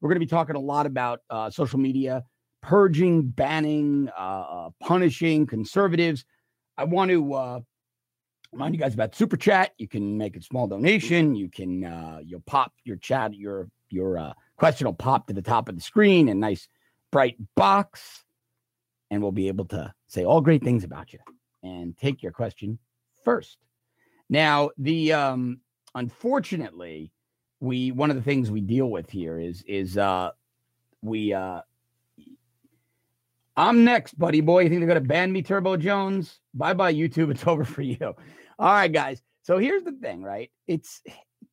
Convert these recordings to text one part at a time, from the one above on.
We're going to be talking a lot about uh, social media, purging, banning, uh, uh, punishing conservatives. I want to uh, remind you guys about Super Chat. You can make a small donation. You can uh, you'll pop your chat, your your uh, question will pop to the top of the screen, and nice bright box, and we'll be able to say all great things about you and take your question first. Now, the um, unfortunately, we one of the things we deal with here is is uh we uh I'm next, buddy boy. You think they're gonna ban me, Turbo Jones? Bye bye, YouTube. It's over for you. All right, guys. So here's the thing, right? It's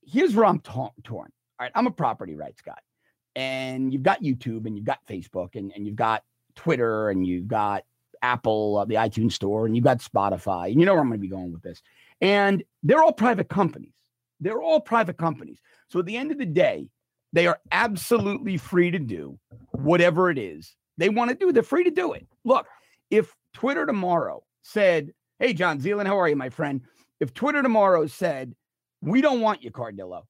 here's where I'm torn. All right, I'm a property rights guy, and you've got YouTube, and you've got Facebook, and, and you've got Twitter, and you've got Apple, uh, the iTunes Store, and you've got Spotify, and you know where I'm going to be going with this. And they're all private companies. They're all private companies. So at the end of the day, they are absolutely free to do whatever it is they want to do. They're free to do it. Look, if Twitter tomorrow said, Hey, John Zealand, how are you, my friend? If Twitter tomorrow said, We don't want you, Cardillo,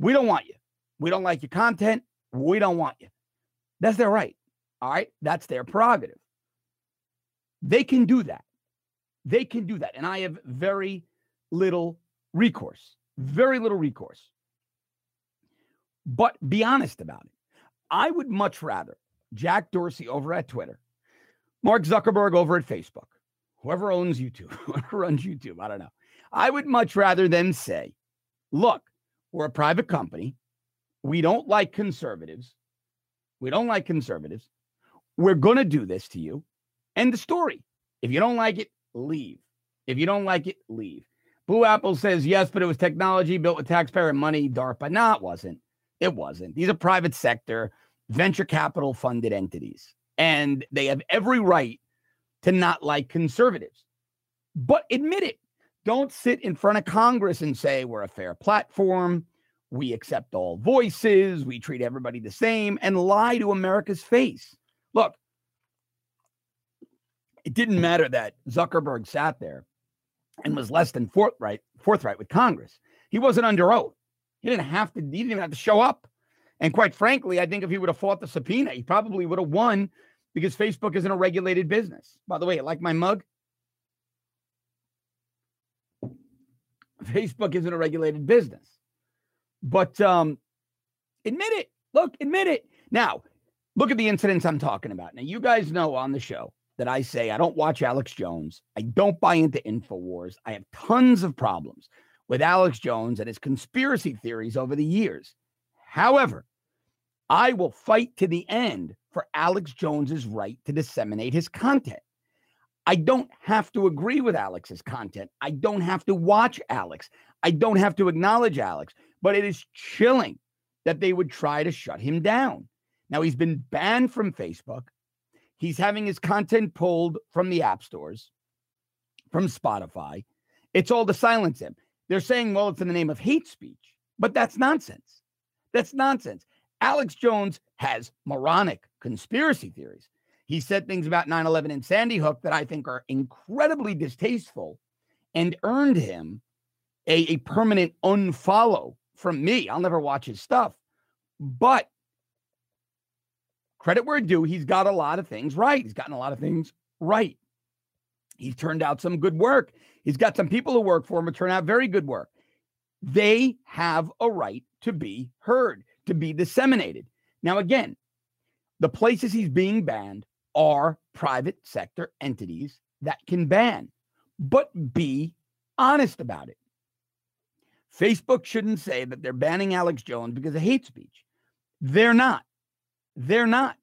we don't want you, we don't like your content, we don't want you, that's their right. All right. That's their prerogative. They can do that. They can do that. And I have very little recourse, very little recourse. But be honest about it. I would much rather Jack Dorsey over at Twitter, Mark Zuckerberg over at Facebook, whoever owns YouTube, whoever runs YouTube, I don't know. I would much rather them say, look, we're a private company. We don't like conservatives. We don't like conservatives. We're going to do this to you. End the story. If you don't like it, leave. If you don't like it, leave. Blue Apple says yes, but it was technology built with taxpayer money, DARPA. No, it wasn't. It wasn't. These are private sector, venture capital funded entities, and they have every right to not like conservatives. But admit it. Don't sit in front of Congress and say we're a fair platform. We accept all voices. We treat everybody the same and lie to America's face. Look, it didn't matter that Zuckerberg sat there and was less than forthright, forthright with Congress. He wasn't under oath. He didn't have to, he didn't even have to show up. And quite frankly, I think if he would have fought the subpoena, he probably would have won because Facebook isn't a regulated business. By the way, like my mug, Facebook isn't a regulated business. But um, admit it. Look, admit it. Now, look at the incidents I'm talking about. Now, you guys know on the show that I say I don't watch Alex Jones. I don't buy into InfoWars. I have tons of problems with Alex Jones and his conspiracy theories over the years. However, I will fight to the end for Alex Jones's right to disseminate his content. I don't have to agree with Alex's content. I don't have to watch Alex. I don't have to acknowledge Alex, but it is chilling that they would try to shut him down. Now, he's been banned from Facebook. He's having his content pulled from the app stores, from Spotify. It's all to silence him. They're saying, well, it's in the name of hate speech, but that's nonsense. That's nonsense. Alex Jones has moronic conspiracy theories. He said things about 9 11 and Sandy Hook that I think are incredibly distasteful and earned him a, a permanent unfollow from me. I'll never watch his stuff. But credit where due, he's got a lot of things right. He's gotten a lot of things right. He's turned out some good work. He's got some people who work for him who turn out very good work. They have a right to be heard, to be disseminated. Now, again, the places he's being banned are private sector entities that can ban, but be honest about it. Facebook shouldn't say that they're banning Alex Jones because of hate speech. They're not. They're not.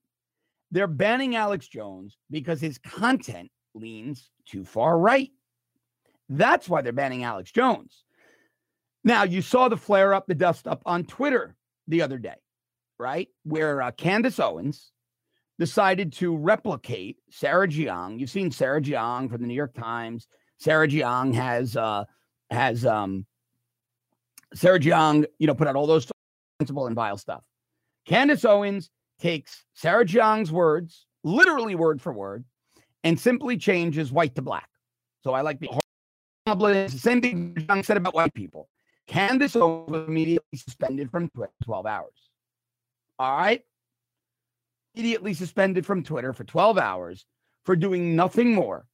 They're banning Alex Jones because his content leans too far right. That's why they're banning Alex Jones. Now, you saw the flare up, the dust up on Twitter the other day, right? Where uh, Candace Owens decided to replicate Sarah Jeong. You've seen Sarah Jeong from the New York Times. Sarah Jeong has uh, has um, Sarah Jeong, you know, put out all those principle and vile stuff. Candace Owens takes Sarah Jeong's words, literally word for word, and simply changes white to black. So I like the same thing Jeong said about white people. Candace Owens was immediately suspended from Twitter 12 hours. All right. Immediately suspended from Twitter for 12 hours for doing nothing more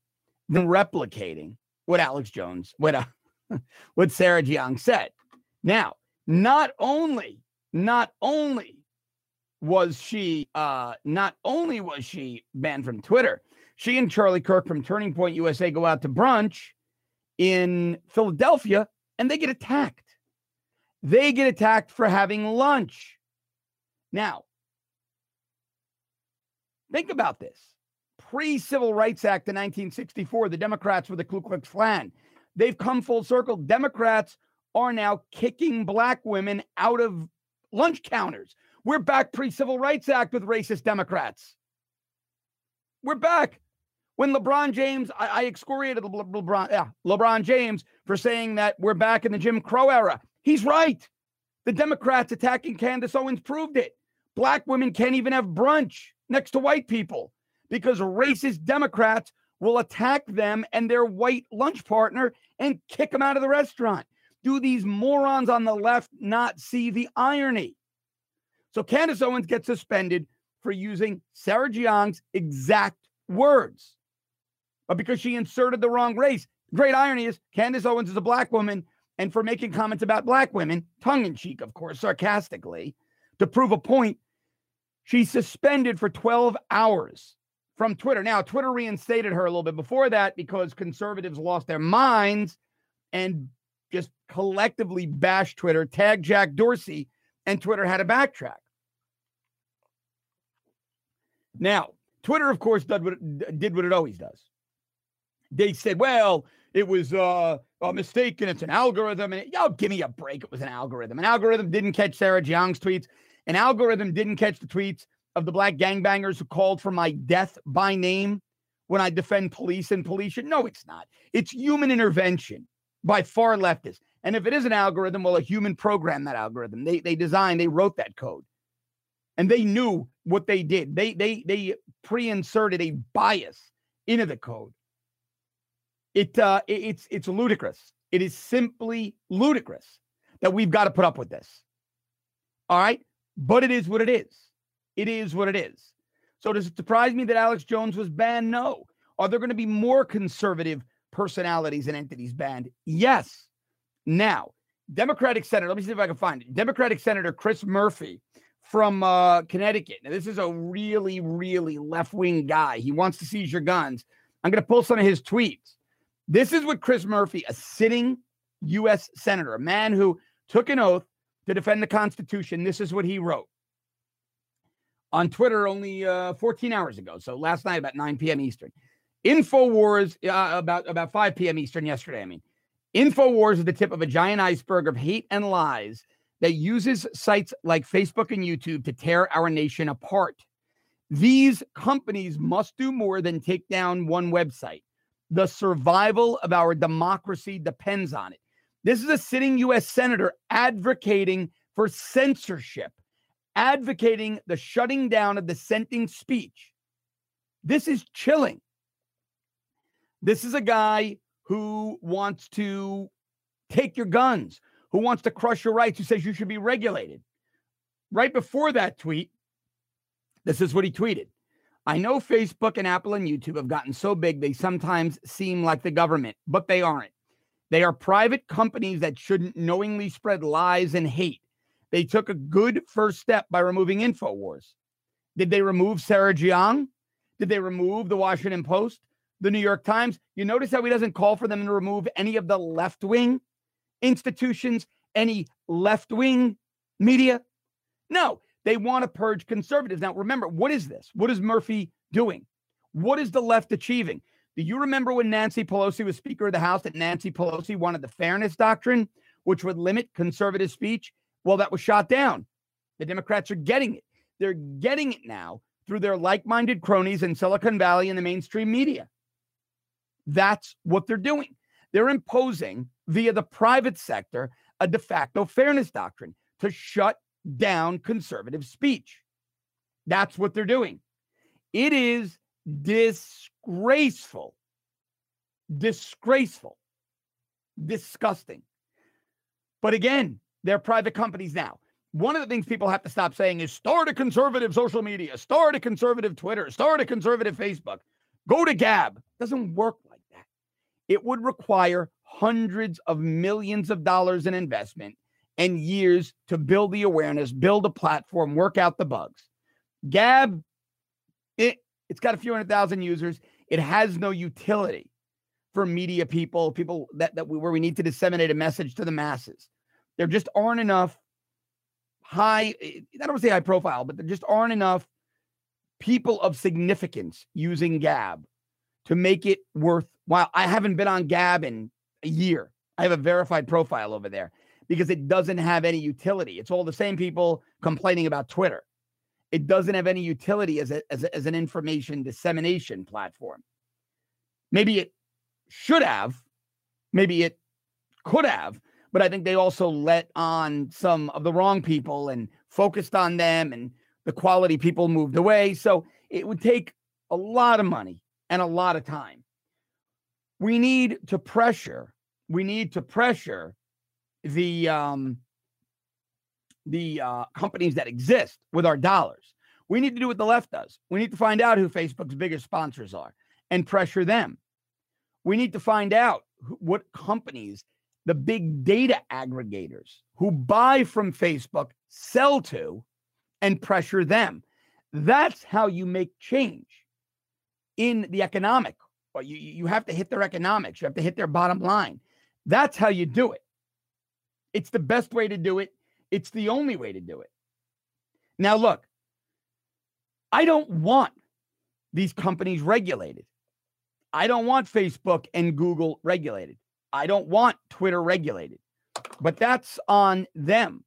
than replicating what Alex Jones, what, uh, what Sarah Jeong said. Now, not only, not only was she, uh, not only was she banned from Twitter, she and Charlie Kirk from Turning Point USA go out to brunch in Philadelphia and they get attacked. They get attacked for having lunch. Now, think about this. Pre Civil Rights Act of 1964, the Democrats were the Ku Klux Klan. They've come full circle. Democrats are now kicking black women out of lunch counters. We're back pre Civil Rights Act with racist Democrats. We're back. When LeBron James, I, I excoriated Le- LeBron, yeah, LeBron James for saying that we're back in the Jim Crow era. He's right. The Democrats attacking Candace Owens proved it. Black women can't even have brunch next to white people because racist Democrats will attack them and their white lunch partner and kick them out of the restaurant. Do these morons on the left not see the irony? So Candace Owens gets suspended for using Sarah Jeong's exact words. But because she inserted the wrong race, great irony is Candace Owens is a black woman, and for making comments about black women, tongue in cheek, of course, sarcastically, to prove a point, she's suspended for 12 hours from Twitter. Now, Twitter reinstated her a little bit before that because conservatives lost their minds and just collectively bashed Twitter, tagged Jack Dorsey, and Twitter had to backtrack. Now, Twitter, of course, did what, did what it always does. They said, well, it was uh, a mistake and it's an algorithm. And yo, give me a break. It was an algorithm. An algorithm didn't catch Sarah Jeong's tweets. An algorithm didn't catch the tweets of the black gangbangers who called for my death by name when I defend police and police. No, it's not. It's human intervention by far leftists. And if it is an algorithm, well, a human programmed that algorithm. They they designed, they wrote that code. And they knew what they did. They they they pre-inserted a bias into the code. It uh it, it's it's ludicrous. It is simply ludicrous that we've got to put up with this. All right? But it is what it is. It is what it is. So does it surprise me that Alex Jones was banned? No. Are there going to be more conservative personalities and entities banned? Yes. Now, Democratic Senator, let me see if I can find it. Democratic Senator Chris Murphy from uh, Connecticut. Now, this is a really, really left wing guy. He wants to seize your guns. I'm going to pull some of his tweets. This is what Chris Murphy, a sitting U.S. Senator, a man who took an oath to defend the Constitution, this is what he wrote on Twitter only uh, 14 hours ago. So last night about 9 p.m. Eastern. InfoWars uh, about about 5 p.m. Eastern yesterday. I mean, InfoWars is the tip of a giant iceberg of hate and lies that uses sites like Facebook and YouTube to tear our nation apart. These companies must do more than take down one website. The survival of our democracy depends on it. This is a sitting U.S. senator advocating for censorship advocating the shutting down of dissenting speech. This is chilling. This is a guy who wants to take your guns, who wants to crush your rights, who says you should be regulated. Right before that tweet, this is what he tweeted. I know Facebook and Apple and YouTube have gotten so big they sometimes seem like the government, but they aren't. They are private companies that shouldn't knowingly spread lies and hate. They took a good first step by removing InfoWars. Did they remove Sarah Jeong? Did they remove the Washington Post, the New York Times? You notice how he doesn't call for them to remove any of the left wing institutions, any left wing media? No, they want to purge conservatives. Now, remember, what is this? What is Murphy doing? What is the left achieving? Do you remember when Nancy Pelosi was Speaker of the House that Nancy Pelosi wanted the fairness doctrine, which would limit conservative speech? Well, that was shot down. The Democrats are getting it. They're getting it now through their like minded cronies in Silicon Valley and the mainstream media. That's what they're doing. They're imposing via the private sector a de facto fairness doctrine to shut down conservative speech. That's what they're doing. It is disgraceful, disgraceful, disgusting. But again, they're private companies now. one of the things people have to stop saying is start a conservative social media, start a conservative Twitter, start a conservative Facebook, go to Gab. It doesn't work like. It would require hundreds of millions of dollars in investment and years to build the awareness, build a platform, work out the bugs. Gab, it, it's got a few hundred thousand users. It has no utility for media people, people that, that we, where we need to disseminate a message to the masses. There just aren't enough high, eh, I don't want to say high profile, but there just aren't enough people of significance using Gab to make it worthwhile. I haven't been on Gab in a year. I have a verified profile over there because it doesn't have any utility. It's all the same people complaining about Twitter. It doesn't have any utility as, a, as, a, as an information dissemination platform. Maybe it should have, maybe it could have, but I think they also let on some of the wrong people and focused on them, and the quality people moved away. So it would take a lot of money and a lot of time. We need to pressure. We need to pressure the um, the uh, companies that exist with our dollars. We need to do what the left does. We need to find out who Facebook's biggest sponsors are and pressure them. We need to find out what companies the big data aggregators who buy from Facebook sell to and pressure them. That's how you make change in the economic. You, you have to hit their economics, you have to hit their bottom line. That's how you do it. It's the best way to do it, it's the only way to do it. Now, look, I don't want these companies regulated. I don't want Facebook and Google regulated. I don't want Twitter regulated, but that's on them.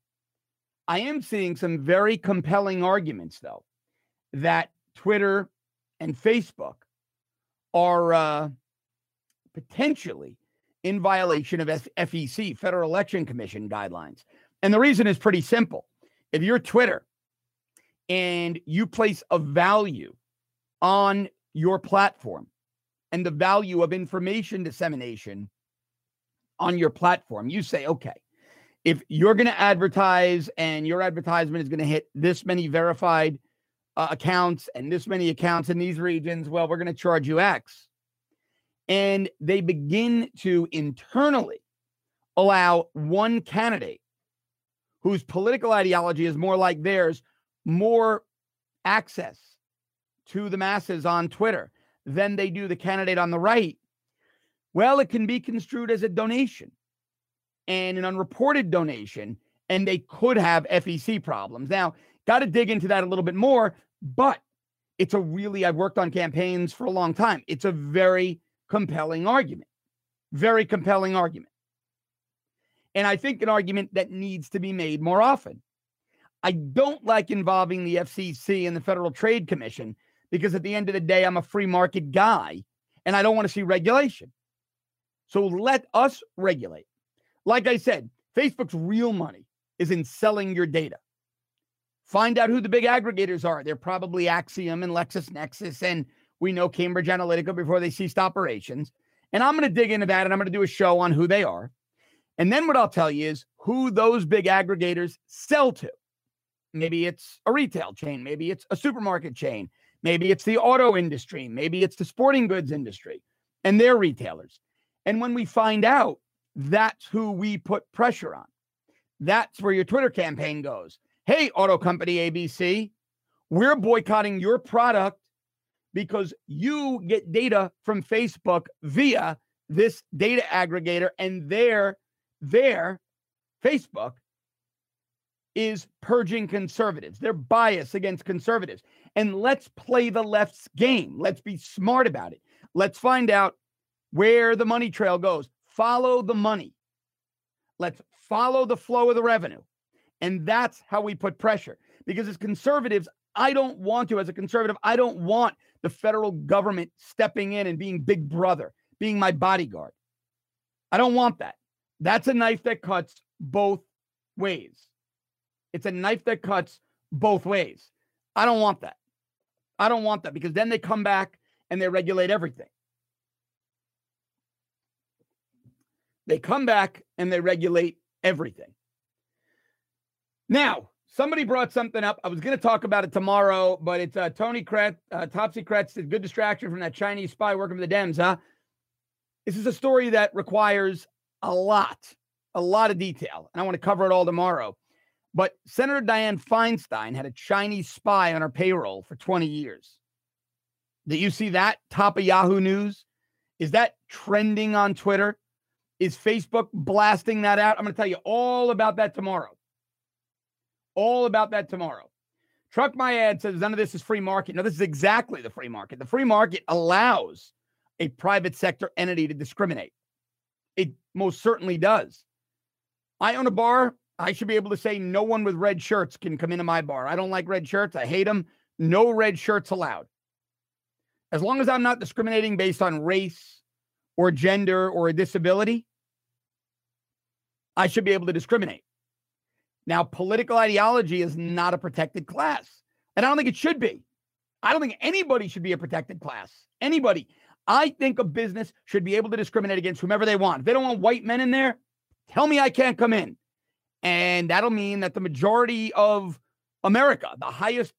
I am seeing some very compelling arguments, though, that Twitter and Facebook are uh, potentially in violation of FEC, Federal Election Commission guidelines. And the reason is pretty simple. If you're Twitter and you place a value on your platform and the value of information dissemination on your platform. You say, okay, if you're going to advertise and your advertisement is going to hit this many verified uh, accounts and this many accounts in these regions, well, we're going to charge you X. And they begin to internally allow one candidate whose political ideology is more like theirs, more access to the masses on Twitter than they do the candidate on the right well, it can be construed as a donation and an unreported donation, and they could have FEC problems. Now, got to dig into that a little bit more, but it's a really, I've worked on campaigns for a long time. It's a very compelling argument, very compelling argument. And I think an argument that needs to be made more often. I don't like involving the FCC and the Federal Trade Commission because at the end of the day, I'm a free market guy and I don't want to see regulation. So let us regulate. Like I said, Facebook's real money is in selling your data. Find out who the big aggregators are. They're probably Acxiom and LexisNexis, and we know Cambridge Analytica before they ceased operations. And I'm going to dig into that and I'm going to do a show on who they are. And then what I'll tell you is who those big aggregators sell to. Maybe it's a retail chain, maybe it's a supermarket chain, maybe it's the auto industry, maybe it's the sporting goods industry and their retailers. And when we find out, that's who we put pressure on. That's where your Twitter campaign goes. Hey, auto company ABC, we're boycotting your product because you get data from Facebook via this data aggregator, and their their Facebook is purging conservatives. They're biased against conservatives. And let's play the left's game. Let's be smart about it. Let's find out where the money trail goes. Follow the money. Let's follow the flow of the revenue. And that's how we put pressure. Because as conservatives, I don't want to, as a conservative, I don't want the federal government stepping in and being big brother, being my bodyguard. I don't want that. That's a knife that cuts both ways. It's a knife that cuts both ways. I don't want that. I don't want that because then they come back and they regulate everything. They come back and they regulate everything. Now, somebody brought something up. I was going to talk about it tomorrow, but it's uh, Tony Kretz, uh, Topsy Kretz, good distraction from that Chinese spy working for the Dems, huh? This is a story that requires a lot, a lot of detail, and I want to cover it all tomorrow. But Senator Dianne Feinstein had a Chinese spy on her payroll for 20 years. Did you see that top of Yahoo News? Is that trending on Twitter? Is Facebook blasting that out? I'm going to tell you all about that tomorrow. All about that tomorrow. Truck My Ad says none of this is free market. No, this is exactly the free market. The free market allows a private sector entity to discriminate. It most certainly does. I own a bar. I should be able to say no one with red shirts can come into my bar. I don't like red shirts. I hate them. No red shirts allowed. As long as I'm not discriminating based on race or gender or a disability, I should be able to discriminate. Now, political ideology is not a protected class, and I don't think it should be. I don't think anybody should be a protected class. Anybody. I think a business should be able to discriminate against whomever they want. If they don't want white men in there, tell me I can't come in. And that'll mean that the majority of America, the highest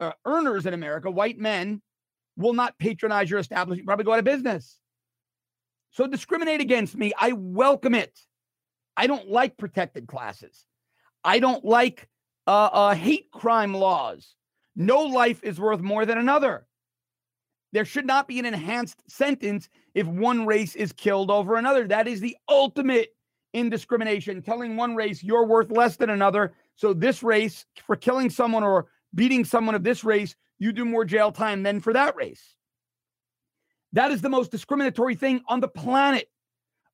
uh, earners in America, white men, will not patronize your establishment, probably go out of business. So discriminate against me. I welcome it. I don't like protected classes. I don't like uh, uh, hate crime laws. No life is worth more than another. There should not be an enhanced sentence if one race is killed over another. That is the ultimate indiscrimination, telling one race you're worth less than another. So this race, for killing someone or beating someone of this race, you do more jail time than for that race. That is the most discriminatory thing on the planet.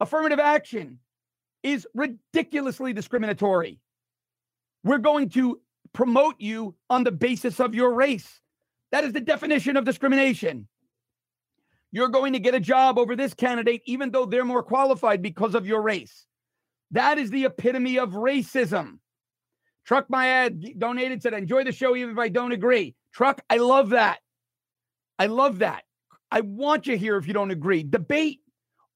Affirmative action is ridiculously discriminatory. We're going to promote you on the basis of your race. That is the definition of discrimination. You're going to get a job over this candidate, even though they're more qualified because of your race. That is the epitome of racism. Truck my ad donated said, enjoy the show even if I don't agree. Truck, I love that. I love that. I want you here if you don't agree. Debate,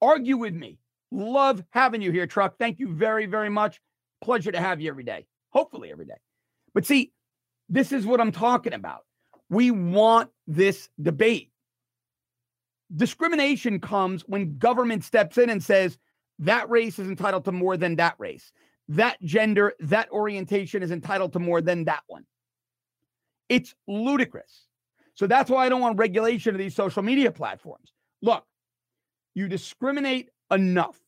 argue with me. Love having you here, Truck. Thank you very, very much. Pleasure to have you every day hopefully every day. But see, this is what I'm talking about. We want this debate. Discrimination comes when government steps in and says that race is entitled to more than that race. That gender, that orientation is entitled to more than that one. It's ludicrous. So that's why I don't want regulation of these social media platforms. Look, you discriminate enough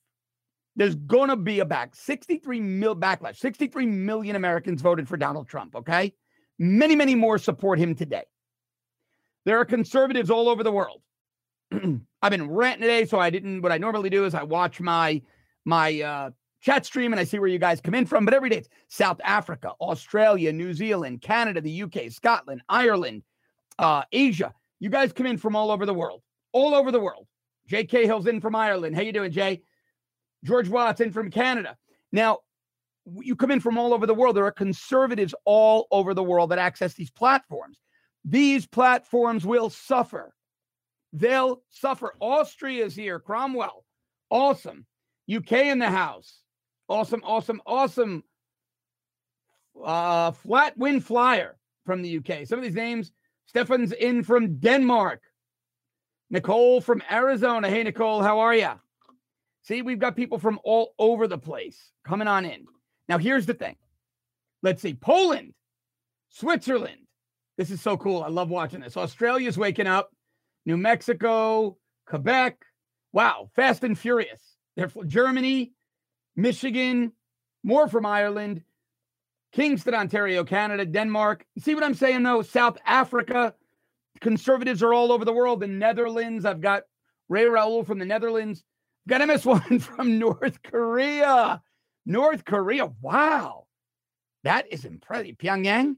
there's going to be a back 63 mil backlash. 63 million Americans voted for Donald Trump. Okay. Many, many more support him today. There are conservatives all over the world. I've been ranting today, so I didn't. What I normally do is I watch my my uh, chat stream and I see where you guys come in from. But every day it's South Africa, Australia, New Zealand, Canada, the UK, Scotland, Ireland, uh, Asia. You guys come in from all over the world, all over the world. J.K. Hill's in from Ireland. How you doing, Jay? George Watson from Canada. Now, you come in from all over the world. There are conservatives all over the world that access these platforms. These platforms will suffer. They'll suffer. Austria's here. Cromwell. Awesome. UK in the house. Awesome, awesome, awesome. Uh, flat wind flyer from the UK. Some of these names. Stefan's in from Denmark. Nicole from Arizona. Hey, Nicole, how are you? See, we've got people from all over the place coming on in. Now, here's the thing. Let's see. Poland, Switzerland. This is so cool. I love watching this. Australia's waking up. New Mexico, Quebec. Wow, fast and furious. They're Germany, Michigan, more from Ireland, Kingston, Ontario, Canada, Denmark. You see what I'm saying though? South Africa. Conservatives are all over the world. The Netherlands. I've got Ray Raoul from the Netherlands. Got MS1 from North Korea. North Korea. Wow. That is impressive. Pyongyang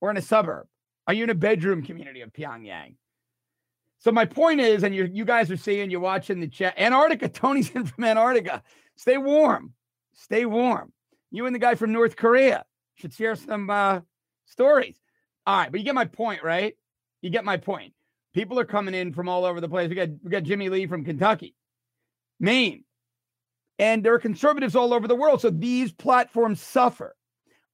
or in a suburb? Are you in a bedroom community of Pyongyang? So my point is, and you you guys are seeing, you're watching the chat. Antarctica, Tony's in from Antarctica. Stay warm. Stay warm. You and the guy from North Korea should share some uh, stories. All right, but you get my point, right? You get my point. People are coming in from all over the place. We got we got Jimmy Lee from Kentucky. Maine. And there are conservatives all over the world. So these platforms suffer,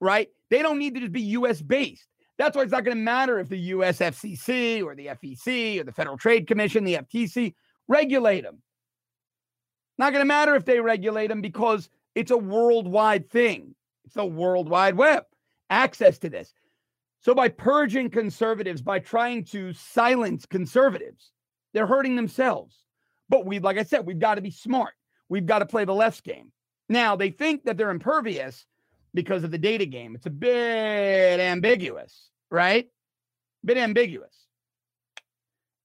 right? They don't need to just be US based. That's why it's not going to matter if the US FCC or the FEC or the Federal Trade Commission, the FTC regulate them. Not going to matter if they regulate them because it's a worldwide thing. It's the World Wide Web, access to this. So by purging conservatives, by trying to silence conservatives, they're hurting themselves. But we, like I said, we've got to be smart. We've got to play the less game. Now they think that they're impervious because of the data game. It's a bit ambiguous, right? Bit ambiguous.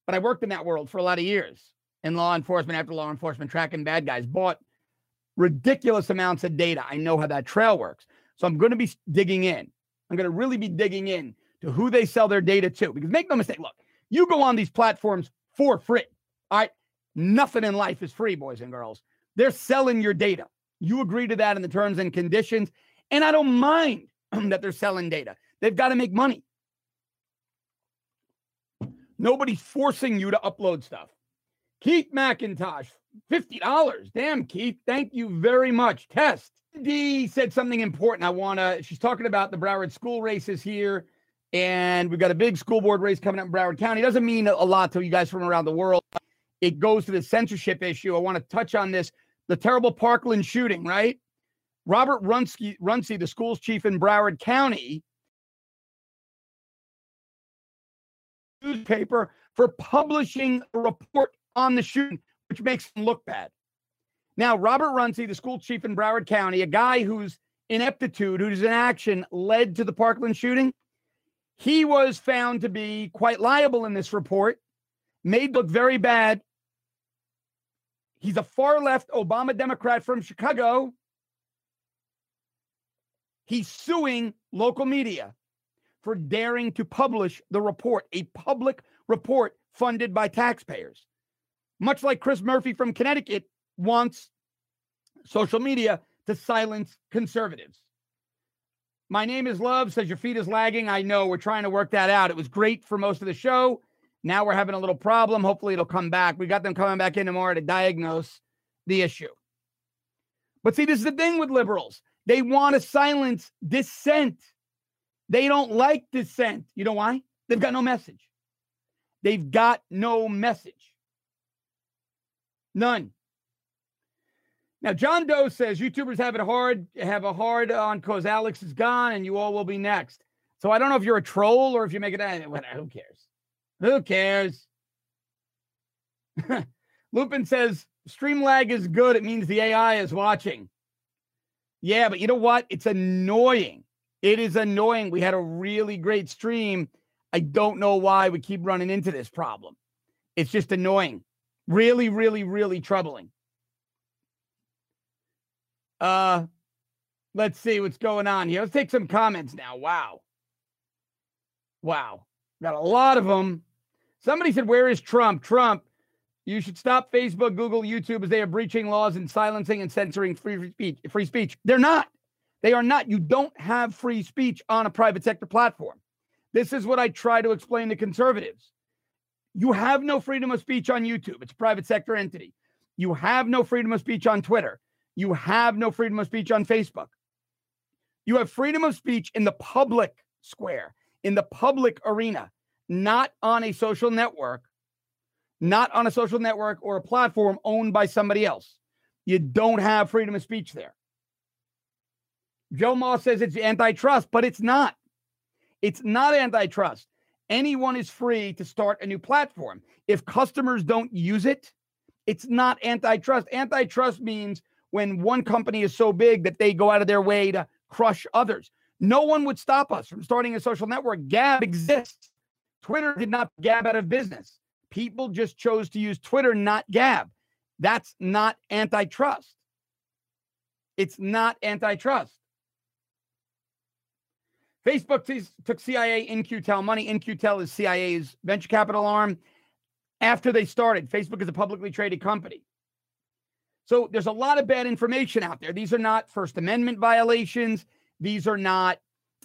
But I worked in that world for a lot of years in law enforcement, after law enforcement, tracking bad guys, bought ridiculous amounts of data. I know how that trail works. So I'm going to be digging in. I'm going to really be digging in to who they sell their data to. Because make no mistake, look, you go on these platforms for free. All right. Nothing in life is free, boys and girls. They're selling your data. You agree to that in the terms and conditions. And I don't mind that they're selling data. They've got to make money. Nobody's forcing you to upload stuff. Keith McIntosh, $50. Damn, Keith. Thank you very much. Test. D said something important. I want to, she's talking about the Broward school races here. And we've got a big school board race coming up in Broward County. Doesn't mean a lot to you guys from around the world. It goes to the censorship issue. I want to touch on this the terrible Parkland shooting, right? Robert Runcie, Runcie, the school's chief in Broward County, newspaper for publishing a report on the shooting, which makes him look bad. Now, Robert Runcie, the school chief in Broward County, a guy whose ineptitude, whose inaction led to the Parkland shooting, he was found to be quite liable in this report, made look very bad. He's a far left Obama Democrat from Chicago He's suing local media for daring to publish the report, a public report funded by taxpayers. Much like Chris Murphy from Connecticut wants social media to silence conservatives. My name is Love, says your feed is lagging. I know we're trying to work that out. It was great for most of the show. Now we're having a little problem. Hopefully it'll come back. We got them coming back in tomorrow to diagnose the issue. But see, this is the thing with liberals. They want to silence dissent. They don't like dissent. You know why? They've got no message. They've got no message. None. Now, John Doe says YouTubers have it hard, have a hard on because Alex is gone and you all will be next. So I don't know if you're a troll or if you make it. Eh, who cares? Who cares? Lupin says stream lag is good. It means the AI is watching. Yeah, but you know what? It's annoying. It is annoying. We had a really great stream. I don't know why we keep running into this problem. It's just annoying. Really, really, really troubling. Uh let's see what's going on here. Let's take some comments now. Wow. Wow. Got a lot of them. Somebody said, Where is Trump? Trump you should stop Facebook, Google, YouTube as they are breaching laws and silencing and censoring free speech. Free speech. They're not. They are not. You don't have free speech on a private sector platform. This is what I try to explain to conservatives. You have no freedom of speech on YouTube. It's a private sector entity. You have no freedom of speech on Twitter. You have no freedom of speech on Facebook. You have freedom of speech in the public square, in the public arena, not on a social network not on a social network or a platform owned by somebody else. You don't have freedom of speech there. Joe Moss says it's antitrust, but it's not. It's not antitrust. Anyone is free to start a new platform. If customers don't use it, it's not antitrust. Antitrust means when one company is so big that they go out of their way to crush others. No one would stop us from starting a social network. Gab exists. Twitter did not Gab out of business. People just chose to use Twitter, not Gab. That's not antitrust. It's not antitrust. Facebook t- took CIA In-Q-Tel money. In-Q-Tel is CIA's venture capital arm. After they started, Facebook is a publicly traded company. So there's a lot of bad information out there. These are not First Amendment violations. These are not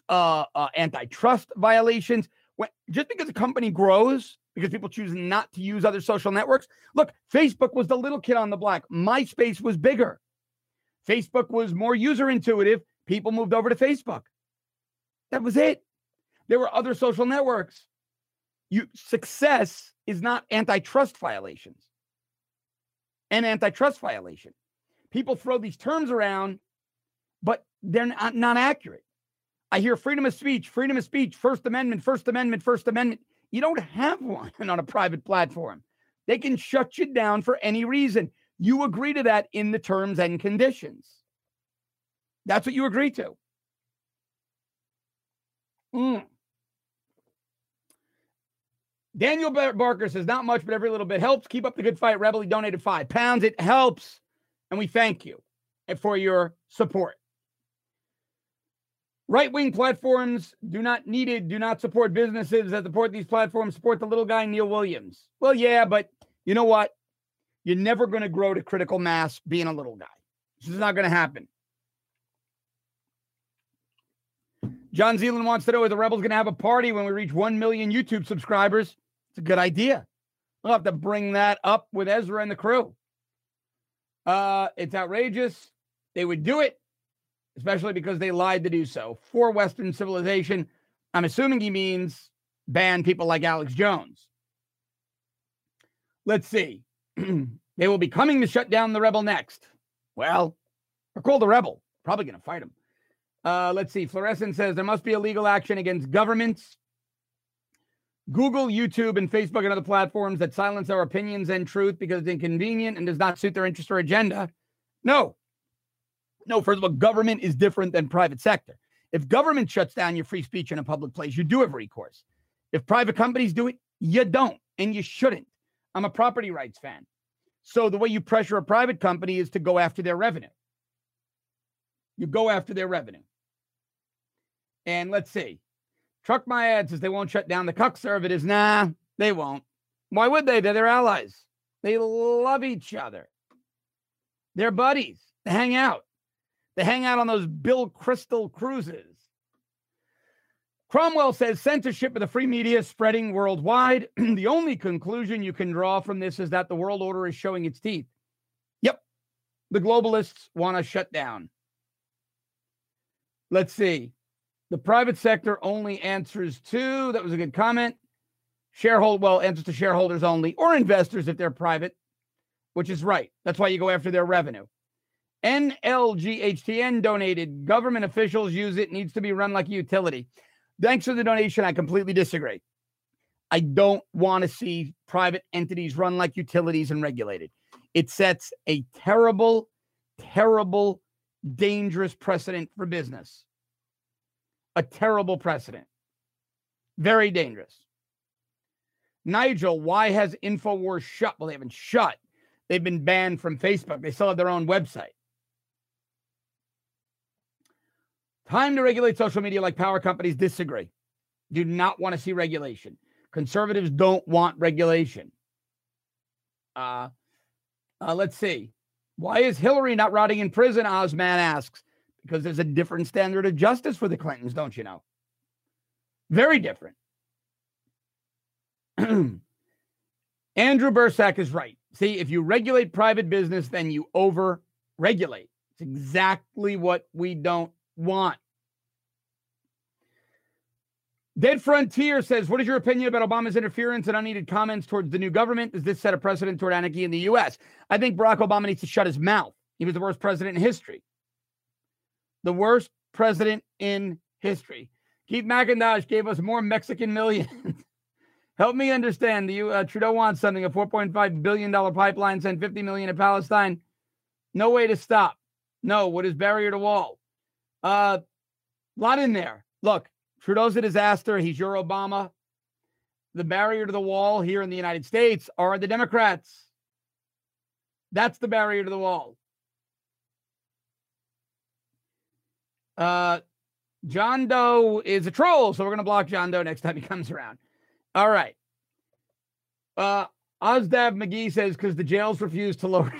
uh, uh, antitrust violations. When, just because a company grows because people choose not to use other social networks. Look, Facebook was the little kid on the block. MySpace was bigger. Facebook was more user intuitive. People moved over to Facebook. That was it. There were other social networks. You success is not antitrust violations. An antitrust violation. People throw these terms around, but they're not, not accurate. I hear freedom of speech, freedom of speech, First Amendment, First Amendment, First Amendment. You don't have one on a private platform. They can shut you down for any reason. You agree to that in the terms and conditions. That's what you agree to. Mm. Daniel Barker says, not much, but every little bit helps. Keep up the good fight. Rebel, he donated five pounds. It helps. And we thank you for your support. Right wing platforms do not needed, do not support businesses that support these platforms, support the little guy, Neil Williams. Well, yeah, but you know what? You're never going to grow to critical mass being a little guy. This is not going to happen. John Zealand wants to know are the Rebels going to have a party when we reach 1 million YouTube subscribers? It's a good idea. We'll have to bring that up with Ezra and the crew. Uh, it's outrageous. They would do it especially because they lied to do so. For Western civilization, I'm assuming he means ban people like Alex Jones. Let's see. they will be coming to shut down the rebel next. Well, or call the rebel. Probably going to fight him. Uh, let's see. Fluorescent says there must be a legal action against governments. Google, YouTube, and Facebook and other platforms that silence our opinions and truth because it's inconvenient and does not suit their interest or agenda. No, no, first of all, government is different than private sector. If government shuts down your free speech in a public place, you do have recourse. If private companies do it, you don't, and you shouldn't. I'm a property rights fan. So the way you pressure a private company is to go after their revenue. You go after their revenue. And let's see. Truck my ad says they won't shut down the conservatives. Nah, they won't. Why would they? They're their allies. They love each other. They're buddies. They hang out. They hang out on those Bill Kristol cruises. Cromwell says censorship of the free media is spreading worldwide. the only conclusion you can draw from this is that the world order is showing its teeth. Yep. The globalists want to shut down. Let's see. The private sector only answers to, that was a good comment. Shareholder, well, answers to shareholders only or investors if they're private, which is right. That's why you go after their revenue. NLGHTN donated. Government officials use it. Needs to be run like a utility. Thanks for the donation. I completely disagree. I don't want to see private entities run like utilities and regulated. It sets a terrible, terrible, dangerous precedent for business. A terrible precedent. Very dangerous. Nigel, why has InfoWars shut? Well, they haven't shut. They've been banned from Facebook. They still have their own website. Time to regulate social media like power companies disagree. Do not want to see regulation. Conservatives don't want regulation. Uh, uh, let's see. Why is Hillary not rotting in prison? Osman asks. Because there's a different standard of justice for the Clintons, don't you know? Very different. Andrew Bursack is right. See, if you regulate private business, then you over regulate. It's exactly what we don't want. Dead Frontier says, What is your opinion about Obama's interference and unneeded comments towards the new government? Does this set a precedent toward anarchy in the U.S.? I think Barack Obama needs to shut his mouth. He was the worst president in history. The worst president in history. Keith McIntosh gave us more Mexican millions. Help me understand. The uh, Trudeau wants something a 4.5 billion dollar pipeline, send 50 million to Palestine. No way to stop. No, what is barrier to wall? Uh, lot in there. Look, Trudeau's a disaster. He's your Obama. The barrier to the wall here in the United States are the Democrats. That's the barrier to the wall. Uh, John Doe is a troll, so we're going to block John Doe next time he comes around. All right. Uh, Ozdab McGee says because the jails refuse to lower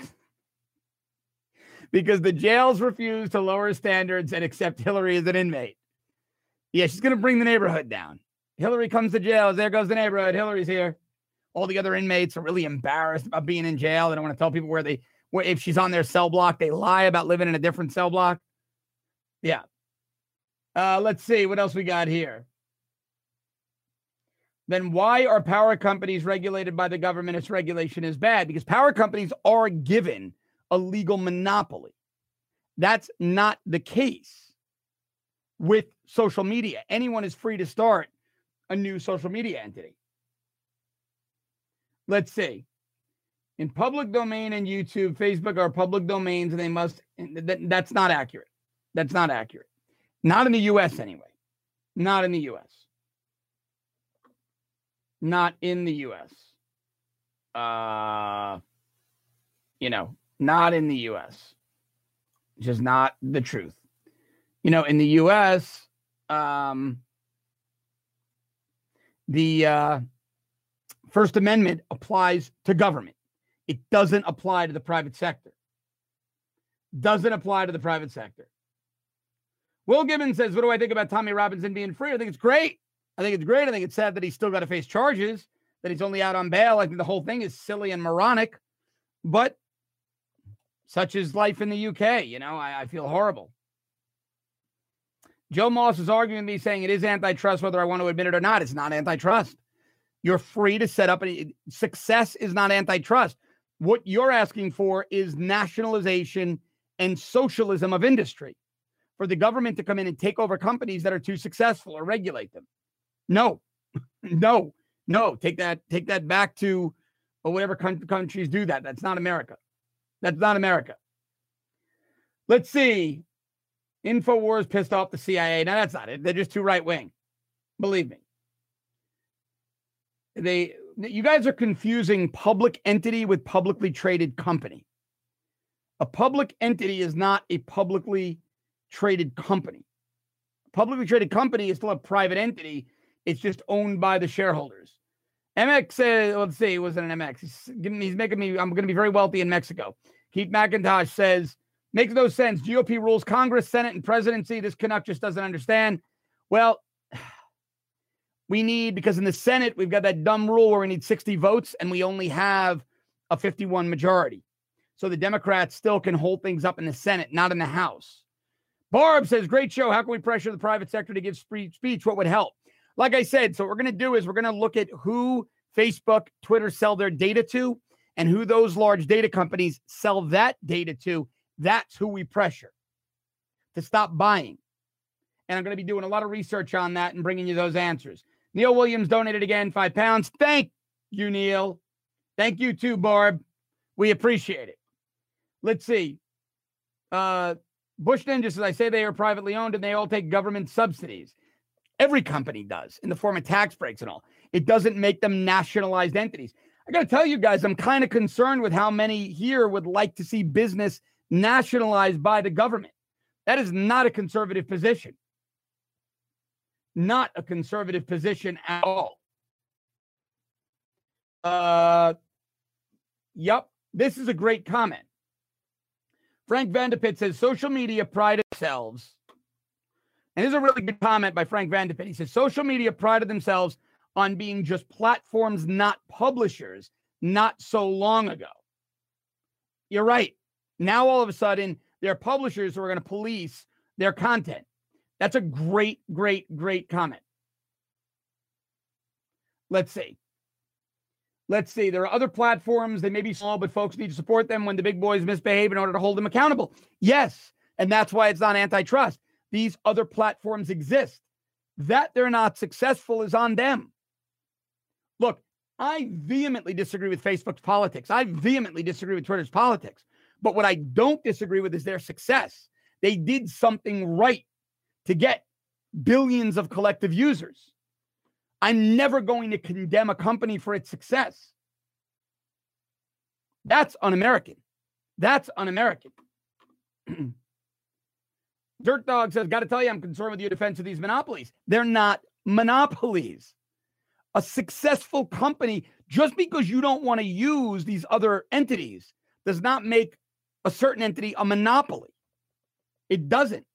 because the jails refuse to lower standards and accept Hillary as an inmate. Yeah, she's going to bring the neighborhood down. Hillary comes to jail. There goes the neighborhood. Hillary's here. All the other inmates are really embarrassed about being in jail. They don't want to tell people where they, where if she's on their cell block, they lie about living in a different cell block. Yeah. Uh, let's see what else we got here. Then why are power companies regulated by the government if regulation is bad? Because power companies are given a legal monopoly. That's not the case with social media. Anyone is free to start a new social media entity. Let's see. In public domain and YouTube, Facebook are public domains and they must, that's not accurate. That's not accurate. Not in the US anyway. Not in the US. Not in the US. Uh, you know, not in the US. Just not the truth. You know, in the US, um, the uh, First Amendment applies to government. It doesn't apply to the private sector. Doesn't apply to the private sector. Will Gibbons says, What do I think about Tommy Robinson being free? I think it's great. I think it's great. I think it's sad that he's still got to face charges, that he's only out on bail. I think the whole thing is silly and moronic, but such is life in the UK. You know, I, I feel horrible. Joe Moss is arguing with me saying it is antitrust, whether I want to admit it or not. It's not antitrust. You're free to set up a success is not antitrust. What you're asking for is nationalization and socialism of industry for the government to come in and take over companies that are too successful or regulate them. No, no, no. Take that, take that back to or whatever countries do that. That's not America. That's not America. Let's see. InfoWars pissed off the CIA. Now that's not it. They're just too right wing. Believe me. They you guys are confusing public entity with publicly traded company. A public entity is not a publicly traded company. A publicly traded company is still a private entity. It's just owned by the shareholders. MX let's see, it wasn't an MX. He's, he's making me, I'm going to be very wealthy in Mexico. Keith McIntosh says, Makes no sense. GOP rules Congress, Senate, and presidency. This Canuck just doesn't understand. Well, we need, because in the Senate, we've got that dumb rule where we need 60 votes and we only have a 51 majority. So the Democrats still can hold things up in the Senate, not in the House. Barb says, Great show. How can we pressure the private sector to give speech? What would help? Like I said, so what we're going to do is we're going to look at who Facebook, Twitter sell their data to and who those large data companies sell that data to that's who we pressure to stop buying. And I'm going to be doing a lot of research on that and bringing you those answers. Neil Williams donated again, five pounds. Thank you, Neil. Thank you too, Barb. We appreciate it. Let's see. Uh, Bush Ninja says, I say they are privately owned and they all take government subsidies. Every company does in the form of tax breaks and all. It doesn't make them nationalized entities. I got to tell you guys, I'm kind of concerned with how many here would like to see business nationalized by the government. That is not a conservative position. Not a conservative position at all. Uh, yep, this is a great comment. Frank Vanderpit says social media pride themselves. And is a really good comment by Frank Vanderpit. He says social media prided themselves on being just platforms, not publishers, not so long ago. You're right. Now, all of a sudden, they're publishers who are going to police their content. That's a great, great, great comment. Let's see. Let's see. There are other platforms. They may be small, but folks need to support them when the big boys misbehave in order to hold them accountable. Yes. And that's why it's not antitrust. These other platforms exist. That they're not successful is on them. Look, I vehemently disagree with Facebook's politics. I vehemently disagree with Twitter's politics. But what I don't disagree with is their success. They did something right to get billions of collective users. I'm never going to condemn a company for its success. That's un American. That's un American. Dirt Dog says, Got to tell you, I'm concerned with your defense of these monopolies. They're not monopolies. A successful company, just because you don't want to use these other entities, does not make a certain entity a monopoly. It doesn't.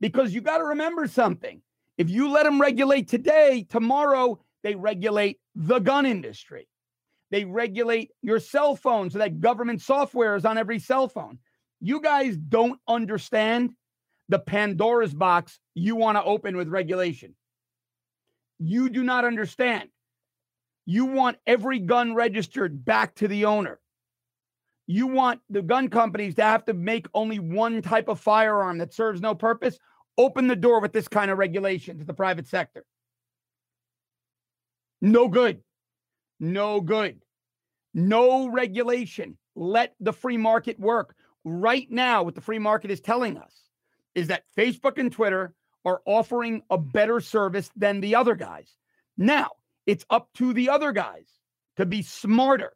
Because you got to remember something. If you let them regulate today, tomorrow they regulate the gun industry. They regulate your cell phone so that government software is on every cell phone. You guys don't understand the Pandora's box you want to open with regulation. You do not understand. You want every gun registered back to the owner. You want the gun companies to have to make only one type of firearm that serves no purpose. Open the door with this kind of regulation to the private sector. No good. No good. No regulation. Let the free market work. Right now, what the free market is telling us is that Facebook and Twitter are offering a better service than the other guys. Now, it's up to the other guys to be smarter,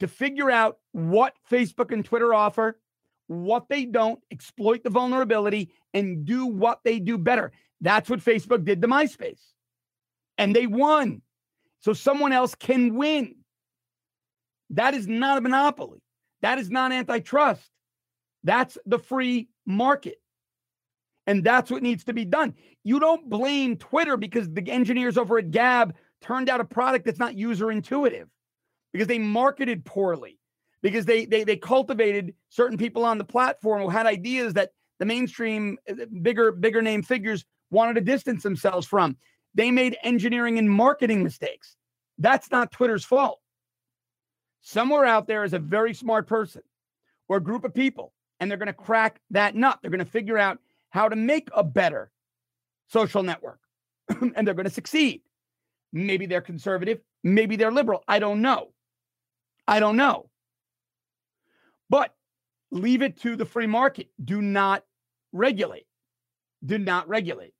to figure out what Facebook and Twitter offer, what they don't, exploit the vulnerability, and do what they do better. That's what Facebook did to MySpace. And they won. So someone else can win. That is not a monopoly. That is not antitrust. That's the free market. And that's what needs to be done. You don't blame Twitter because the engineers over at Gab turned out a product that's not user intuitive because they marketed poorly, because they, they, they cultivated certain people on the platform who had ideas that the mainstream, uh, bigger, bigger name figures wanted to distance themselves from. They made engineering and marketing mistakes. That's not Twitter's fault. Somewhere out there is a very smart person or a group of people, and they're going to crack that nut. They're going to figure out how to make a better social network, and they're going to succeed. Maybe they're conservative, maybe they're liberal. I don't know. I don't know. But leave it to the free market. Do not regulate. Do not regulate.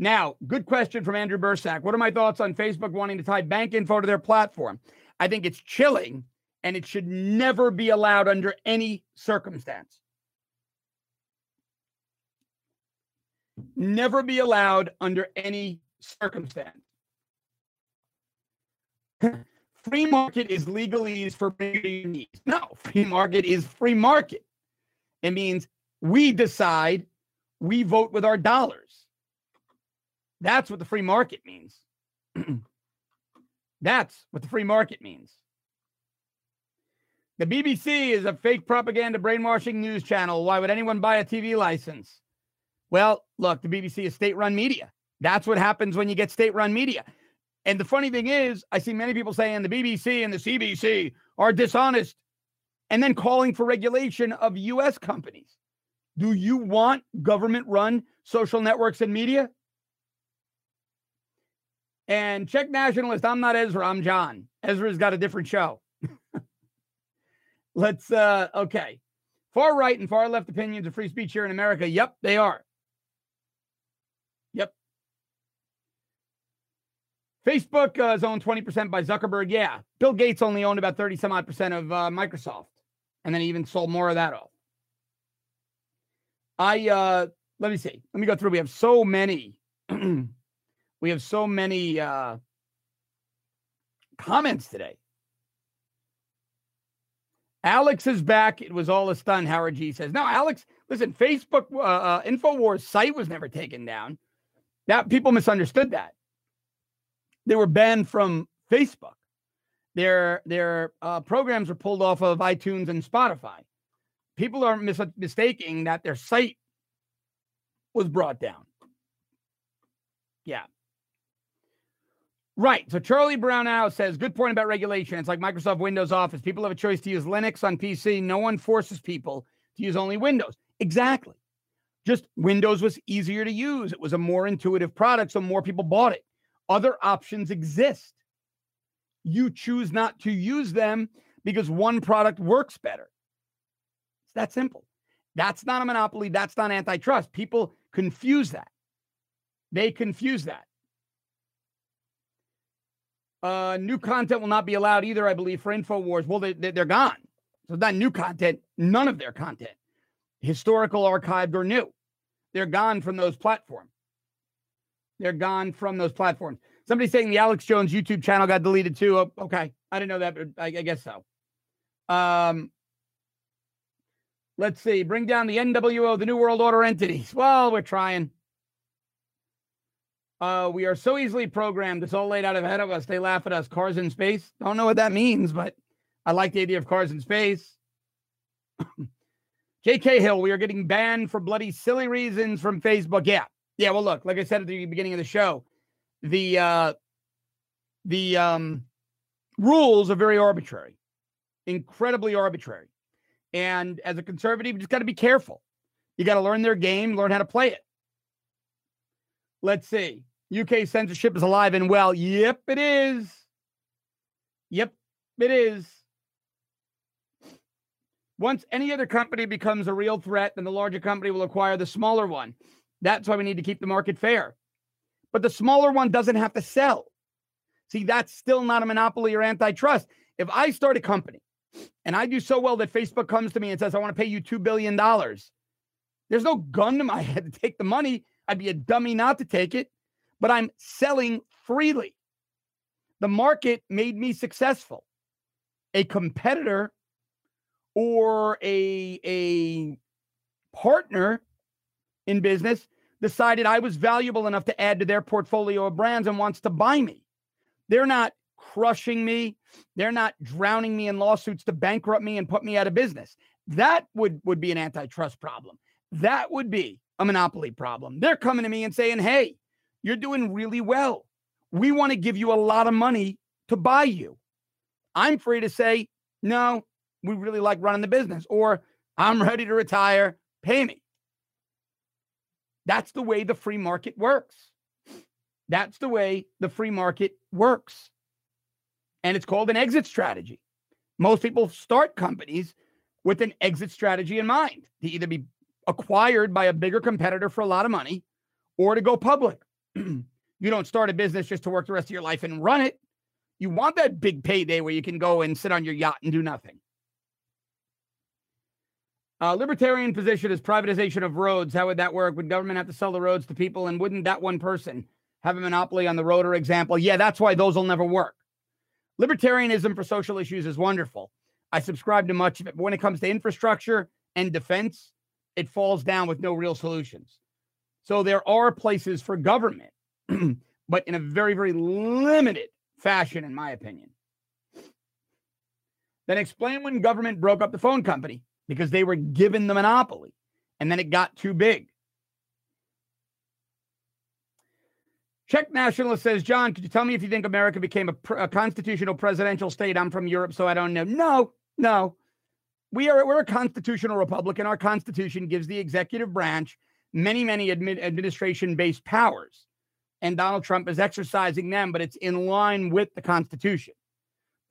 Now, good question from Andrew Bursack. What are my thoughts on Facebook wanting to tie bank info to their platform? I think it's chilling and it should never be allowed under any circumstance. Never be allowed under any circumstance. free market is legalese for needs. No, free market is free market. It means we decide, we vote with our dollars. That's what the free market means. That's what the free market means. The BBC is a fake propaganda brainwashing news channel. Why would anyone buy a TV license? Well, look, the BBC is state run media. That's what happens when you get state run media. And the funny thing is, I see many people saying the BBC and the CBC are dishonest and then calling for regulation of US companies. Do you want government run social networks and media? And Czech nationalist. I'm not Ezra. I'm John. Ezra's got a different show. Let's, uh, okay. Far right and far left opinions of free speech here in America. Yep, they are. Facebook uh, is owned 20% by Zuckerberg. Yeah. Bill Gates only owned about 30 some odd percent of uh, Microsoft. And then he even sold more of that off. I, uh, let me see. Let me go through. We have so many, we have so many uh, comments today. Alex is back. It was all a stun, Howard G says. No, Alex, listen, Facebook uh, uh, InfoWars site was never taken down. That people misunderstood that. They were banned from Facebook. Their their uh, programs were pulled off of iTunes and Spotify. People are mis- mistaking that their site was brought down. Yeah. Right. So Charlie Brown says, good point about regulation. It's like Microsoft Windows Office. People have a choice to use Linux on PC. No one forces people to use only Windows. Exactly. Just Windows was easier to use. It was a more intuitive product, so more people bought it. Other options exist. You choose not to use them because one product works better. It's that simple. That's not a monopoly. That's not antitrust. People confuse that. They confuse that. Uh, new content will not be allowed either, I believe, for InfoWars. Well, they, they're gone. So, not new content, none of their content, historical, archived, or new. They're gone from those platforms. They're gone from those platforms. Somebody saying the Alex Jones YouTube channel got deleted too. Oh, okay, I didn't know that, but I, I guess so. Um, let's see. Bring down the NWO, the New World Order entities. Well, we're trying. Uh, we are so easily programmed. It's all laid out ahead of us. They laugh at us. Cars in space. Don't know what that means, but I like the idea of cars in space. JK Hill, we are getting banned for bloody silly reasons from Facebook. Yeah. Yeah. Well, look, like I said at the beginning of the show, the uh the um rules are very arbitrary, incredibly arbitrary. And as a conservative, you just got to be careful. You got to learn their game, learn how to play it. Let's see. UK censorship is alive and well. Yep, it is. Yep, it is. Once any other company becomes a real threat, then the larger company will acquire the smaller one. That's why we need to keep the market fair. But the smaller one doesn't have to sell. See, that's still not a monopoly or antitrust. If I start a company and I do so well that Facebook comes to me and says, I want to pay you $2 billion, there's no gun to my head to take the money. I'd be a dummy not to take it, but I'm selling freely. The market made me successful. A competitor or a, a partner in business decided I was valuable enough to add to their portfolio of brands and wants to buy me. They're not crushing me. They're not drowning me in lawsuits to bankrupt me and put me out of business. That would, would be an antitrust problem. That would be a monopoly problem. They're coming to me and saying, hey, you're doing really well. We want to give you a lot of money to buy you. I'm free to say, no, we really like running the business, or I'm ready to retire, pay me. That's the way the free market works. That's the way the free market works. And it's called an exit strategy. Most people start companies with an exit strategy in mind to either be acquired by a bigger competitor for a lot of money or to go public. you don't start a business just to work the rest of your life and run it. You want that big payday where you can go and sit on your yacht and do nothing. Uh, libertarian position is privatization of roads. How would that work? Would government have to sell the roads to people? And wouldn't that one person have a monopoly on the road or example? Yeah, that's why those will never work. Libertarianism for social issues is wonderful. I subscribe to much of it. But when it comes to infrastructure and defense, it falls down with no real solutions. So there are places for government, but in a very, very limited fashion, in my opinion. Then explain when government broke up the phone company because they were given the monopoly and then it got too big. Czech nationalist says, John, could you tell me if you think America became a, a, constitutional presidential state? I'm from Europe, so I don't know. No, no. We are we're a constitutional republic, and our constitution gives the executive branch many, many admi- administration-based powers. And Donald Trump is exercising them, but it's in line with the Constitution.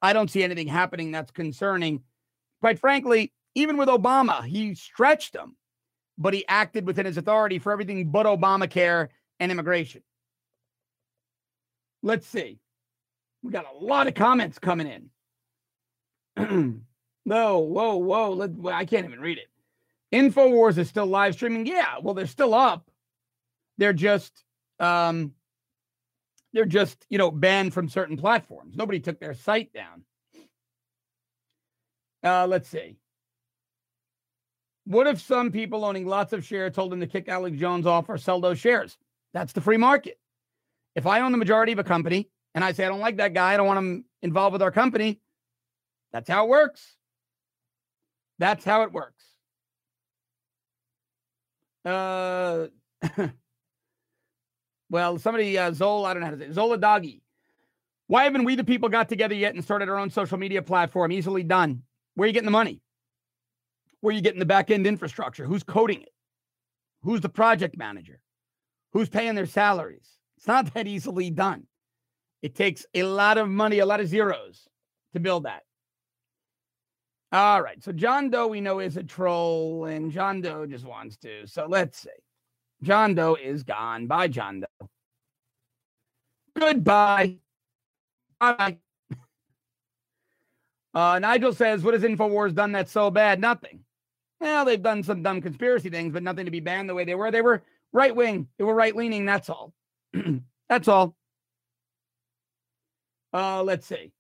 I don't see anything happening that's concerning. Quite frankly, even with Obama, he stretched them, but he acted within his authority for everything but Obamacare and immigration. Let's see. We got a lot of comments coming in. whoa, whoa, whoa. Let, I can't even read it. InfoWars is still live streaming. Yeah, well, they're still up. They're just um they're just, you know, banned from certain platforms. Nobody took their site down. Uh, let's see. What if some people owning lots of shares told them to kick Alex Jones off or sell those shares? That's the free market. If I own the majority of a company and I say I don't like that guy, I don't want him involved with our company, that's how it works. That's how it works. Uh, well, somebody, uh, Zol, I don't know how to say it, Zola Doggy. Why haven't we, the people, got together yet and started our own social media platform? Easily done. Where are you getting the money? Where you getting the back end infrastructure? Who's coding it? Who's the project manager? Who's paying their salaries? It's not that easily done. It takes a lot of money, a lot of zeros to build that. All right. So John Doe, we know, is a troll, and John Doe just wants to. So let's see. John Doe is gone. Bye, John Doe. Goodbye. Bye. Uh, Nigel says, What has InfoWars done that's so bad? Nothing. Well, they've done some dumb conspiracy things, but nothing to be banned the way they were. They were right wing, they were right leaning. That's all. that's all. Uh, let's see.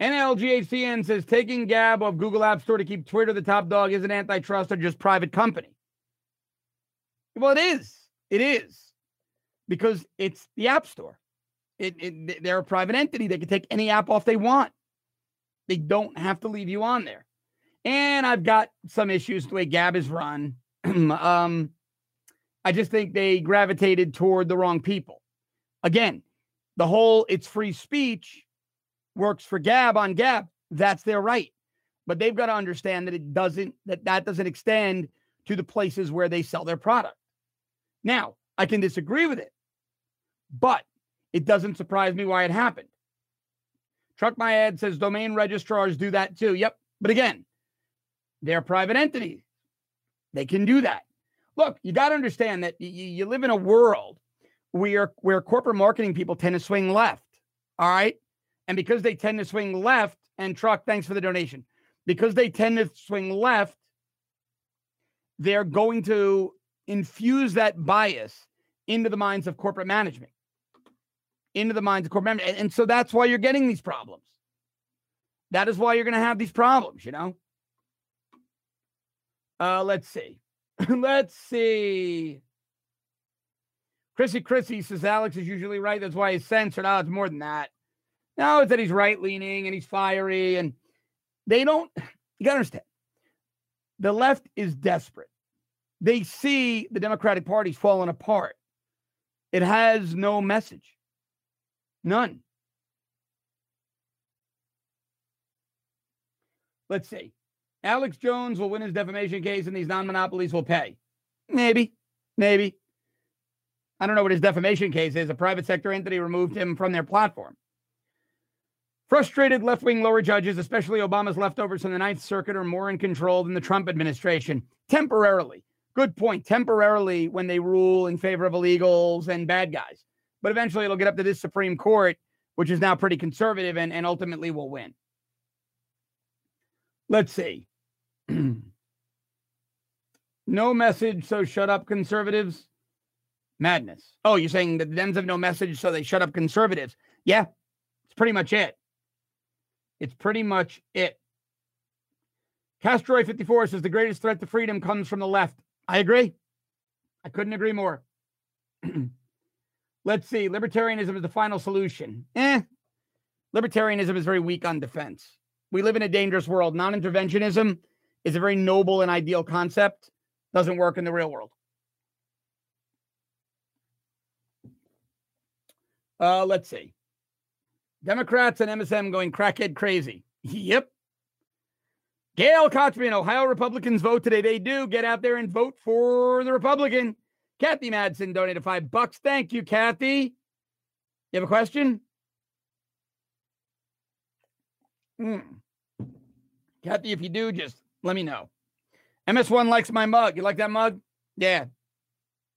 NLGHCN says taking Gab of Google App Store to keep Twitter the top dog is an antitrust or just private company. Well, it is. It is because it's the App Store. It, it, they're a private entity. They can take any app off they want. They don't have to leave you on there. And I've got some issues the way Gab is run. um, I just think they gravitated toward the wrong people. Again, the whole it's free speech works for Gab on Gab. That's their right. But they've got to understand that it doesn't, that that doesn't extend to the places where they sell their product. Now, I can disagree with it, but it doesn't surprise me why it happened. Truck My Ad says domain registrars do that too. Yep. But again, they're private entities. They can do that. Look, you got to understand that you, you live in a world where, where corporate marketing people tend to swing left. All right. And because they tend to swing left, and Truck, thanks for the donation, because they tend to swing left, they're going to infuse that bias into the minds of corporate management, into the minds of corporate management. And, and so that's why you're getting these problems. That is why you're going to have these problems, you know? Uh, let's see. let's see. Chrissy Chrissy says Alex is usually right. That's why he's censored. Oh, it's more than that. No, it's that he's right leaning and he's fiery. And they don't, you got to understand, the left is desperate. They see the Democratic Party's falling apart. It has no message, none. Let's see. Alex Jones will win his defamation case and these non monopolies will pay. Maybe, maybe. I don't know what his defamation case is. A private sector entity removed him from their platform. Frustrated left wing lower judges, especially Obama's leftovers from the Ninth Circuit, are more in control than the Trump administration temporarily. Good point. Temporarily, when they rule in favor of illegals and bad guys. But eventually, it'll get up to this Supreme Court, which is now pretty conservative and, and ultimately will win. Let's see. no message, so shut up, conservatives. Madness. Oh, you're saying the Dems have no message, so they shut up conservatives. Yeah, it's pretty much it. It's pretty much it. Castroy54 says the greatest threat to freedom comes from the left. I agree. I couldn't agree more. Let's see. Libertarianism is the final solution. Eh. Libertarianism is very weak on defense. We live in a dangerous world. Non interventionism is a very noble and ideal concept, doesn't work in the real world. Uh, let's see. Democrats and MSM going crackhead crazy. Yep. Gail Kochman, Ohio Republicans vote today. They do. Get out there and vote for the Republican. Kathy Madsen donated five bucks. Thank you, Kathy. You have a question? Hmm. Kathy, if you do, just let me know. MS1 likes my mug. You like that mug? Yeah.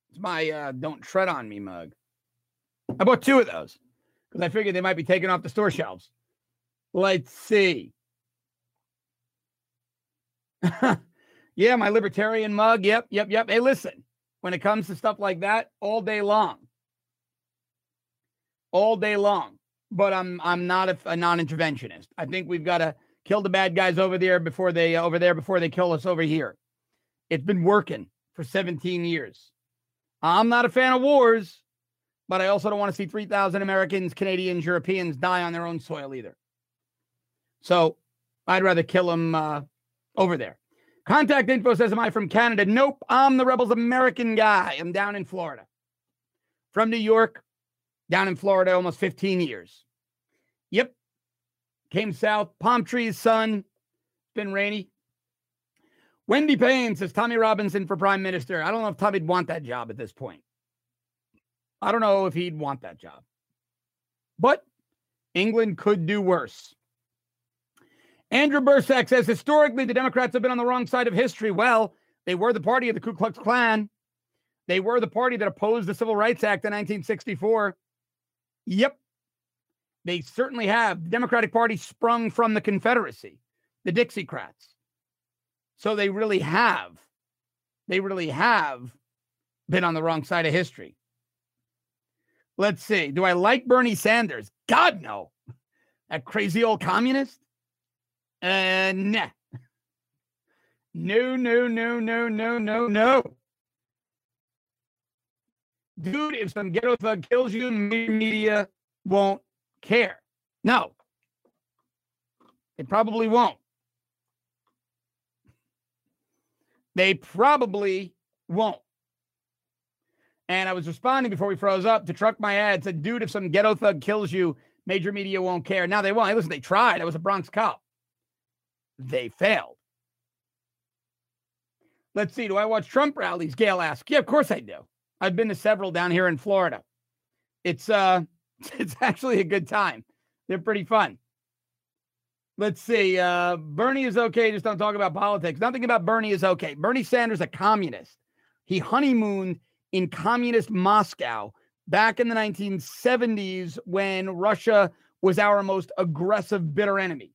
It's my uh, don't tread on me mug. I bought two of those because I figured they might be taken off the store shelves. Let's see. yeah, my libertarian mug. Yep, yep, yep. Hey, listen, when it comes to stuff like that, all day long. All day long. But I'm I'm not a, a non-interventionist. I think we've got to kill the bad guys over there before they uh, over there before they kill us over here. It's been working for 17 years. I'm not a fan of wars, but I also don't want to see 3,000 Americans, Canadians, Europeans die on their own soil either. So I'd rather kill them uh, over there. Contact info says, Am I from Canada? Nope. I'm the Rebels American guy. I'm down in Florida. From New York, down in Florida, almost 15 years. Yep. Came south, palm trees, sun. Been rainy. Wendy Payne says Tommy Robinson for prime minister. I don't know if Tommy'd want that job at this point. I don't know if he'd want that job. But England could do worse. Andrew Bursack says historically the Democrats have been on the wrong side of history. Well, they were the party of the Ku Klux Klan. They were the party that opposed the Civil Rights Act in 1964. Yep. They certainly have. The Democratic Party sprung from the Confederacy, the Dixiecrats. So they really have. They really have been on the wrong side of history. Let's see. Do I like Bernie Sanders? God, no. That crazy old communist? Uh, nah. No, no, no, no, no, no, no. Dude, if some ghetto thug kills you, media won't care. No. It probably won't. They probably won't. And I was responding before we froze up to truck my ad said, dude, if some ghetto thug kills you, major media won't care. Now they won't. Hey, listen, they tried. I was a Bronx cop. They failed. Let's see. Do I watch Trump rallies? Gail asks. Yeah, of course I do. I've been to several down here in Florida. It's uh it's actually a good time. They're pretty fun. Let's see. Uh, Bernie is okay. Just don't talk about politics. Nothing about Bernie is okay. Bernie Sanders, a communist. He honeymooned in communist Moscow back in the 1970s when Russia was our most aggressive, bitter enemy.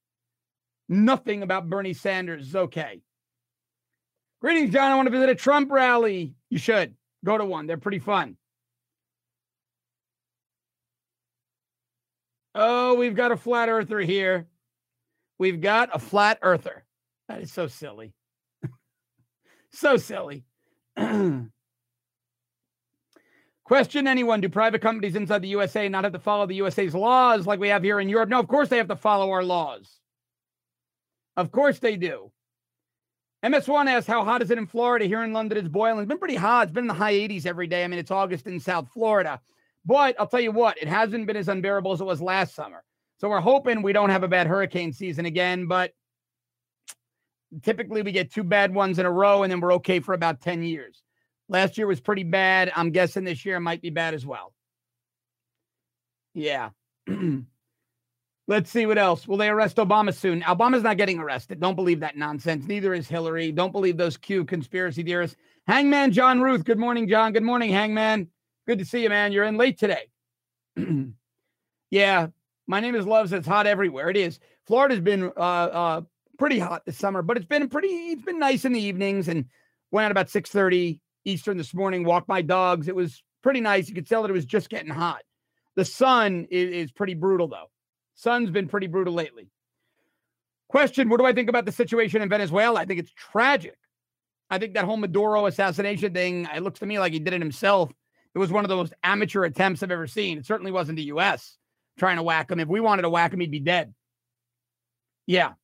Nothing about Bernie Sanders is okay. Greetings, John. I want to visit a Trump rally. You should go to one, they're pretty fun. Oh, we've got a flat earther here. We've got a flat earther. That is so silly. so silly. Question anyone Do private companies inside the USA not have to follow the USA's laws like we have here in Europe? No, of course they have to follow our laws. Of course they do. MS1 asks, How hot is it in Florida? Here in London, it's boiling. It's been pretty hot. It's been in the high 80s every day. I mean, it's August in South Florida. But I'll tell you what, it hasn't been as unbearable as it was last summer. So we're hoping we don't have a bad hurricane season again, but typically we get two bad ones in a row and then we're okay for about 10 years. Last year was pretty bad. I'm guessing this year might be bad as well. Yeah. Let's see what else. Will they arrest Obama soon? Obama's not getting arrested. Don't believe that nonsense. Neither is Hillary. Don't believe those Q conspiracy theorists. Hangman John Ruth. Good morning, John. Good morning, Hangman. Good to see you, man. You're in late today. yeah, my name is Loves. It's hot everywhere. It is. Florida's been uh, uh, pretty hot this summer, but it's been pretty. It's been nice in the evenings. And went out about six thirty Eastern this morning. Walked my dogs. It was pretty nice. You could tell that it was just getting hot. The sun is, is pretty brutal though. Sun's been pretty brutal lately. Question: What do I think about the situation in Venezuela? I think it's tragic. I think that whole Maduro assassination thing. It looks to me like he did it himself it was one of the most amateur attempts I've ever seen. It certainly wasn't the U.S. trying to whack him. If we wanted to whack him, he'd be dead. Yeah.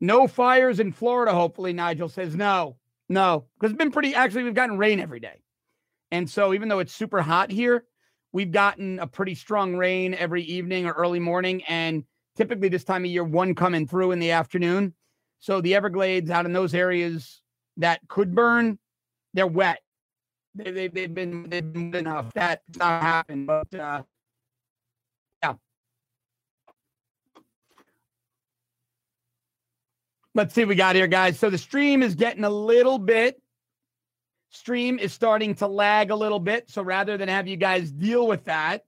No fires in Florida, hopefully, Nigel says no. No, because it's been pretty, actually, we've gotten rain every day. And so even though it's super hot here, we've gotten a pretty strong rain every evening or early morning. And typically this time of year, one coming through in the afternoon. So the Everglades out in those areas that could burn, they're wet they, they, they've been they've been enough. That's not happened, but uh, yeah. Let's see what we got here, guys. So the stream is getting a little bit. Stream is starting to lag a little bit. So rather than have you guys deal with that,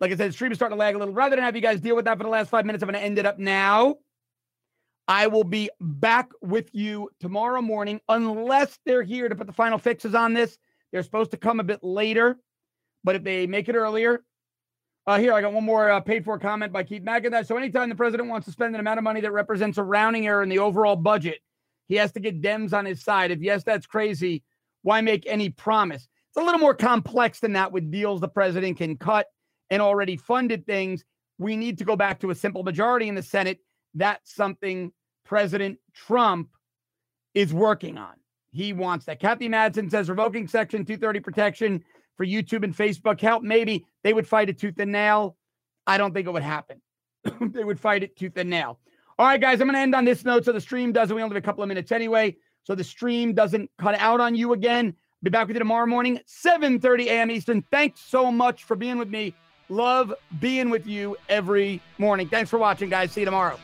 like I said, stream is starting to lag a little. Rather than have you guys deal with that for the last five minutes, I'm going to end it up now. I will be back with you tomorrow morning, unless they're here to put the final fixes on this. They're supposed to come a bit later, but if they make it earlier, uh, here I got one more uh, paid for comment by Keith McIntyre. So anytime the president wants to spend an amount of money that represents a rounding error in the overall budget, he has to get Dems on his side. If yes, that's crazy. Why make any promise? It's a little more complex than that with deals the president can cut and already funded things. We need to go back to a simple majority in the Senate. That's something President Trump is working on. He wants that. Kathy Madsen says revoking Section 230 protection for YouTube and Facebook help. Maybe they would fight it tooth and nail. I don't think it would happen. they would fight it tooth and nail. All right, guys, I'm going to end on this note so the stream doesn't. We only have a couple of minutes anyway. So the stream doesn't cut out on you again. Be back with you tomorrow morning, 7:30 a.m. Eastern. Thanks so much for being with me. Love being with you every morning. Thanks for watching, guys. See you tomorrow.